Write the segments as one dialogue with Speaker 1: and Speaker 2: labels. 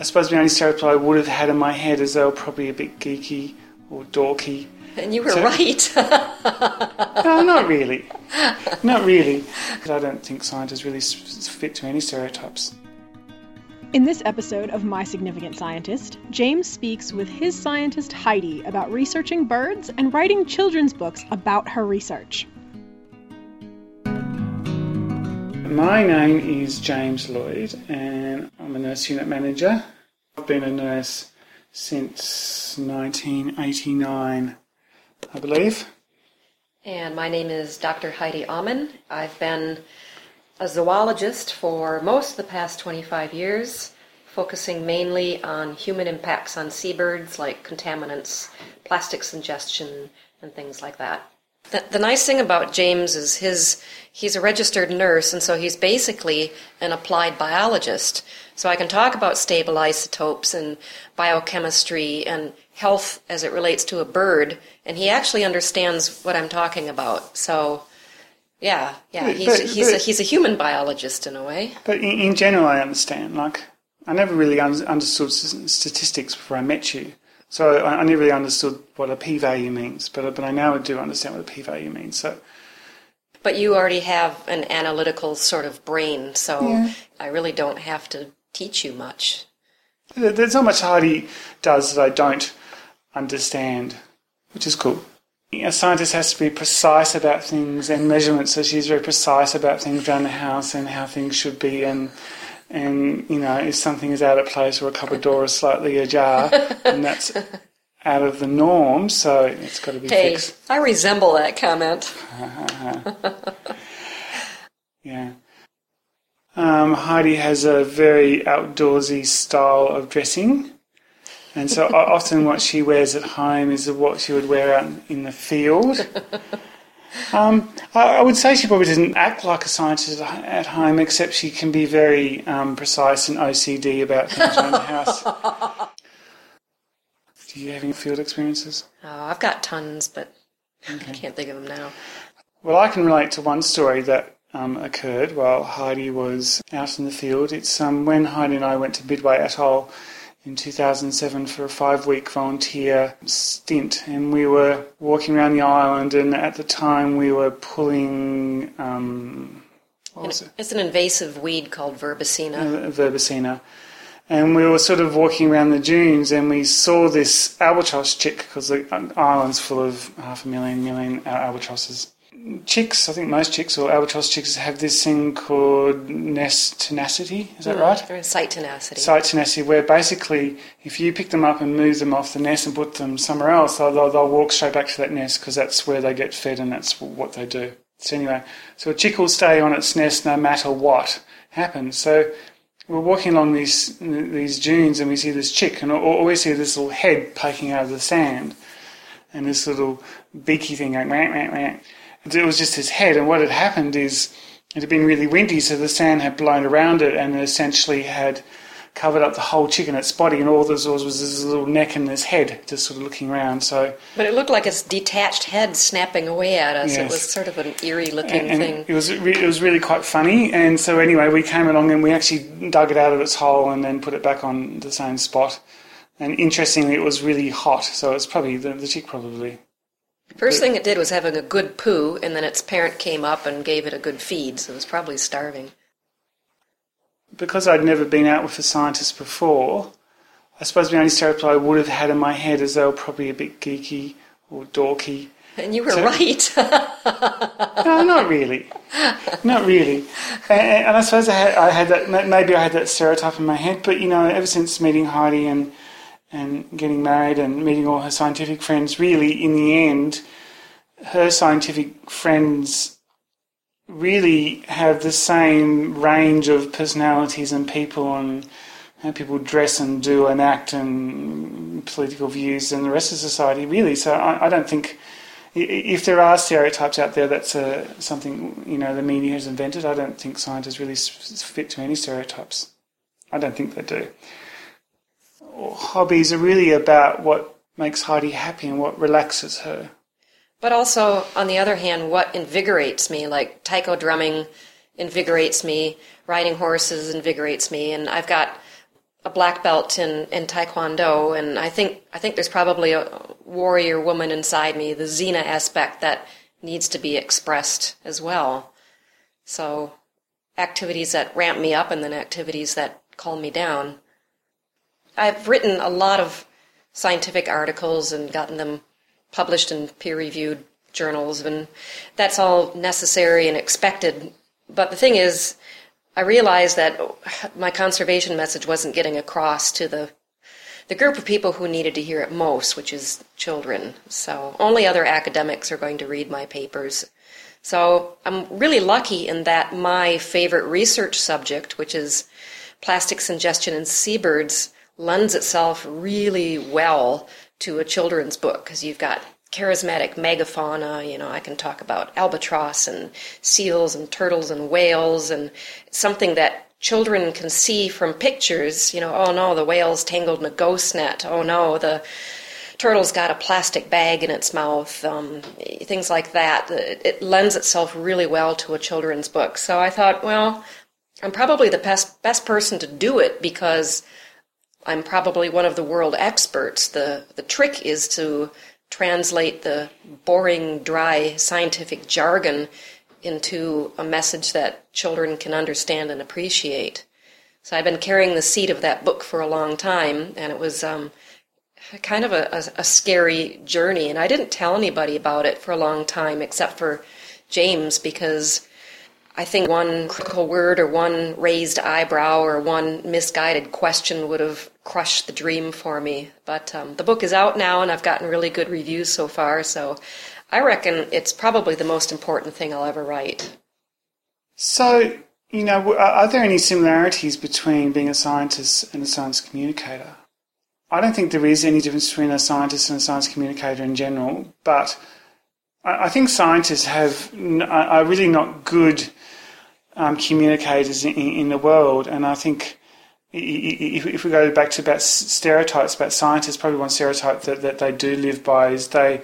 Speaker 1: I suppose the only stereotype I would have had in my head is they were probably a bit geeky or dorky.
Speaker 2: And you were
Speaker 1: So-
Speaker 2: right.
Speaker 1: No, not really. Not really. Because I don't think scientists really fit to any stereotypes.
Speaker 3: In this episode of My Significant Scientist, James speaks with his scientist Heidi about researching birds and writing children's books about her research.
Speaker 1: My name is James Lloyd, and I'm a nurse unit manager. I've been a nurse since 1989, I believe.
Speaker 2: and my name is Dr. Heidi Auman. I've been a zoologist for most of the past 25 years, focusing mainly on human impacts on seabirds like contaminants, plastics ingestion, and things like that. The, the nice thing about James is his he's a registered nurse and so he's basically an applied biologist. So I can talk about stable isotopes and biochemistry and health as it relates to a bird and he actually understands what I'm talking about. So yeah, yeah,
Speaker 1: But-
Speaker 2: he's
Speaker 1: but-
Speaker 2: he's a, he's a human biologist in a way.
Speaker 1: But in, in general, I understand. Like, I never really un- understood statistics before I met you. So I, I never really understood what a p-value means. But but I now do understand what a p-value means. So
Speaker 2: But you already have an analytical sort of brain, so
Speaker 1: Yeah.
Speaker 2: I really don't have to teach you much.
Speaker 1: there's not much Heidi does that I don't understand, which is cool. A scientist has to be precise about things and measurements, so she's very precise about things around the house and how things should be. And and you know, if something is out of place or a cupboard door is slightly ajar, and that's out of the norm, so it's got to be
Speaker 2: Hey,
Speaker 1: fixed.
Speaker 2: I resemble that comment.
Speaker 1: Yeah. Um, Heidi has a very outdoorsy style of dressing. And so often what she wears at home is what she would wear out in the field. Um, I, I would say she probably doesn't act like a scientist at home, except she can be very um, precise and OCD about things around the house. Do you have any field experiences?
Speaker 2: Oh, I've got tons, but I can't think of them now.
Speaker 1: Well, I can relate to one story that um, occurred while Heidi was out in the field. It's um, when Heidi and I went to Midway Atoll in 2007 for a five week volunteer stint, and we were walking around the island, and at the time we were pulling. Um, what was it?
Speaker 2: It's an invasive weed called Verbesina.
Speaker 1: uh, Verbesina. And we were sort of walking around the dunes and we saw this albatross chick because the island's full of half a million, million albatrosses. Chicks, I think most chicks or albatross chicks have this thing called nest tenacity, is that mm, right?
Speaker 2: They're site tenacity.
Speaker 1: Site tenacity, where basically if you pick them up and move them off the nest and put them somewhere else, they'll, they'll, they'll walk straight back to that nest because that's where they get fed and that's what they do. So anyway, so a chick will stay on its nest no matter what happens. So we're walking along these these dunes and we see this chick and we see this little head poking out of the sand and this little beaky thing going whack, whack, whack. And It was just his head and what had happened is it had been really windy so the sand had blown around it and it essentially had covered up the whole chicken, and its body and all there was was this little neck and this head just sort of looking around so
Speaker 2: But it looked like its detached head snapping away at us. It was sort of an eerie looking
Speaker 1: and
Speaker 2: thing.
Speaker 1: it was re- it was really quite funny. And so anyway, we came along and we actually dug it out of its hole and then put it back on the same spot. And interestingly, it was really hot, so it's probably the, the chick probably.
Speaker 2: First thing it did was having a good poo, and then its parent came up and gave it a good feed, so it was probably starving.
Speaker 1: Because I'd never been out with a scientist before, I suppose the only stereotype I would have had in my head is they were probably a bit geeky or dorky.
Speaker 2: And you were
Speaker 1: So-
Speaker 2: right.
Speaker 1: No, not really. Not really. And, and I suppose I had, I had that, maybe I had that stereotype in my head, but you know, ever since meeting Heidi and, and getting married and meeting all her scientific friends, really, in the end, her scientific friends really have the same range of personalities and people and how people dress and do and act and political views and the rest of society, really. So I, I don't think if there are stereotypes out there, that's uh, something you know the media has invented. I don't think scientists really fit to any stereotypes. I don't think they do. Hobbies are really about what makes Heidi happy and what relaxes her.
Speaker 2: But also, on the other hand, what invigorates me, like taiko drumming invigorates me, riding horses invigorates me, and I've got a black belt in, in Taekwondo, and I think I think there's probably a warrior woman inside me, the Xena aspect that needs to be expressed as well. So activities that ramp me up and then activities that calm me down. I've written a lot of scientific articles and gotten them published in peer reviewed journals, and that's all necessary and expected. But the thing is, I realized that my conservation message wasn't getting across to the the group of people who needed to hear it most, which is children. So only other academics are going to read my papers. So I'm really lucky in that my favorite research subject, which is plastics ingestion in seabirds, lends itself really well to a children's book because you've got charismatic megafauna. You know, I can talk about albatross and seals and turtles and whales and something that children can see from pictures. You know, oh no, the whale's tangled in a ghost net. Oh no, the turtle's got a plastic bag in its mouth. Um, things like that. It, it lends itself really well to a children's book. So I thought, well, I'm probably the best best person to do it because I'm probably one of the world experts. The the trick is to translate the boring, dry scientific jargon into a message that children can understand and appreciate. So I've been carrying the seed of that book for a long time, and it was um, kind of a, a, a, scary journey. And I didn't tell anybody about it for a long time, except for James, because I think one critical word or one raised eyebrow or one misguided question would have crushed the dream for me. But um, the book is out now, and I've gotten really good reviews so far. So I reckon it's probably the most important thing I'll ever write.
Speaker 1: So, you know, are there any similarities between being a scientist and a science communicator? I don't think there is any difference between a scientist and a science communicator in general, but I think scientists have are really not good um, communicators in, in, the world, and I think if, we go back to about stereotypes about scientists, probably one stereotype that, that they do live by is they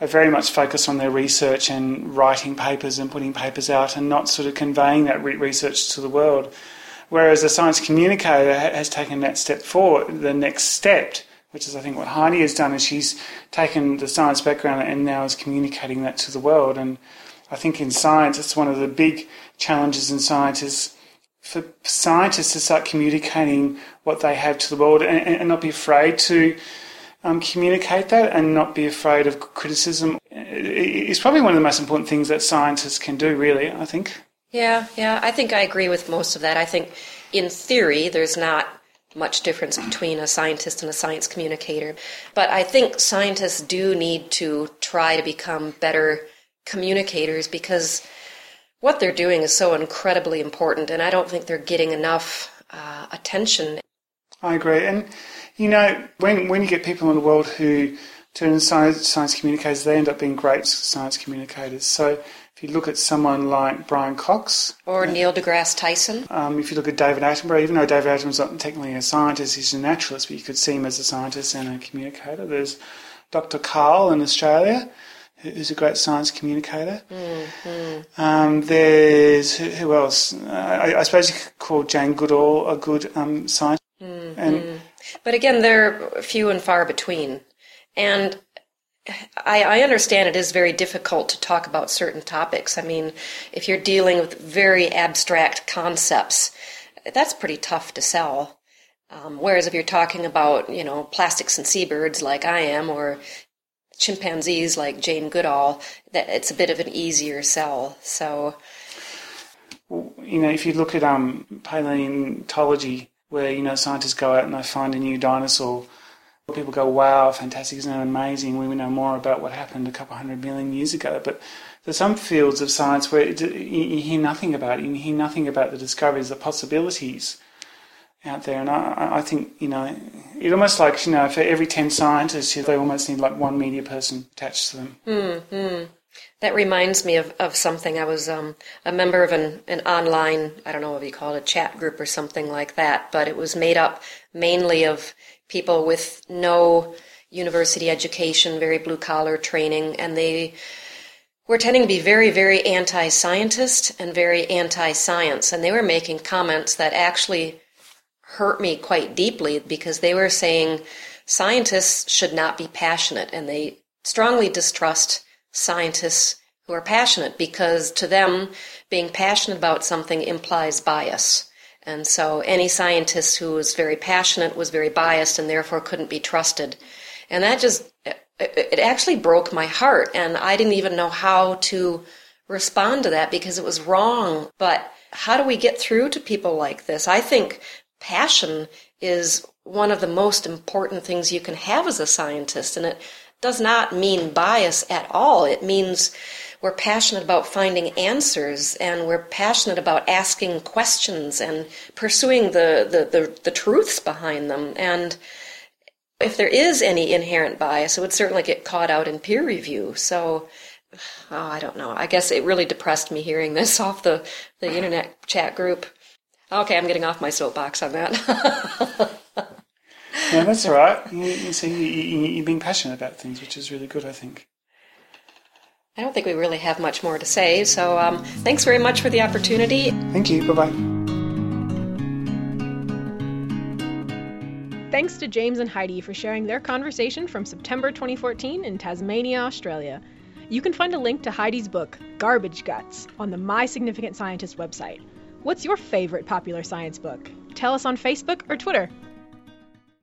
Speaker 1: are very much focused on their research and writing papers and putting papers out, and not sort of conveying that research to the world. Whereas a science communicator has taken that step forward, the next step, which is I think what Heidi has done, is she's taken the science background and now is communicating that to the world. And I think in science, it's one of the big challenges in science is for scientists to start communicating what they have to the world and, and not be afraid to um, communicate that and not be afraid of criticism. It's probably one of the most important things that scientists can do, really, I think.
Speaker 2: Yeah, yeah, I think I agree with most of that. I think in theory, there's not much difference between a scientist and a science communicator. But I think scientists do need to try to become better communicators because what they're doing is so incredibly important, and I don't think they're getting enough uh, attention.
Speaker 1: I agree. And, you know, when, when you get people in the world who turn science, science communicators, they end up being great science communicators. So, if you look at someone like Brian Cox.
Speaker 2: Or Neil deGrasse Tyson.
Speaker 1: Um, if you look at David Attenborough, even though David Attenborough's not technically a scientist, he's a naturalist, but you could see him as a scientist and a communicator. There's Dr. Karl in Australia, who's a great science communicator. Mm-hmm. Um, there's, who else? I, I, suppose you could call Jane Goodall a good um, scientist. Mm-hmm.
Speaker 2: And, but again, they're few and far between. And I, I, understand it is very difficult to talk about certain topics. I mean, if you're dealing with very abstract concepts, that's pretty tough to sell. Um, whereas if you're talking about, you know, plastics and seabirds like I am, or chimpanzees like Jane Goodall, that it's a bit of an easier sell. So,
Speaker 1: you know, if you look at um, paleontology, where you know scientists go out and they find a new dinosaur People go, wow, fantastic, isn't that amazing? We know more about what happened a couple hundred million years ago. But there's some fields of science where you hear nothing about it. You hear nothing about the discoveries, the possibilities out there. And I, I think, you know, it almost like, you know, for every 10 scientists, they almost need like one media person attached to them.
Speaker 2: Mm-hmm. That reminds me of, of something. I was um, a member of an, an online, I don't know what you call it, a chat group or something like that, but it was made up mainly of people with no university education, very blue collar training, and they were tending to be very, very anti scientist and very anti science. And they were making comments that actually hurt me quite deeply because they were saying scientists should not be passionate and they strongly distrust scientists who are passionate because to them being passionate about something implies bias. And so any scientist who was very passionate was very biased and therefore couldn't be trusted. And that just, it actually broke my heart. And I didn't even know how to respond to that because it was wrong. But how do we get through to people like this? I think passion is one of the most important things you can have as a scientist. And it does not mean bias at all. It means we're passionate about finding answers and we're passionate about asking questions and pursuing the, the, the, the truths behind them. And if there is any inherent bias, it would certainly get caught out in peer review. So, oh, I don't know. I guess it really depressed me hearing this off the, the internet chat group. Okay, I'm getting off my soapbox on that.
Speaker 1: yeah, that's all right. You, you see, you, you, you're being passionate about things, which is really good, I think.
Speaker 2: I don't think we really have much more to say, so um, thanks very much for the opportunity.
Speaker 1: Thank you. Bye bye.
Speaker 3: Thanks to James and Heidi for sharing their conversation from September 2014 in Tasmania, Australia. You can find a link to Heidi's book, Garbage Guts, on the My Significant Scientist website. What's your favorite popular science book? Tell us on Facebook or Twitter.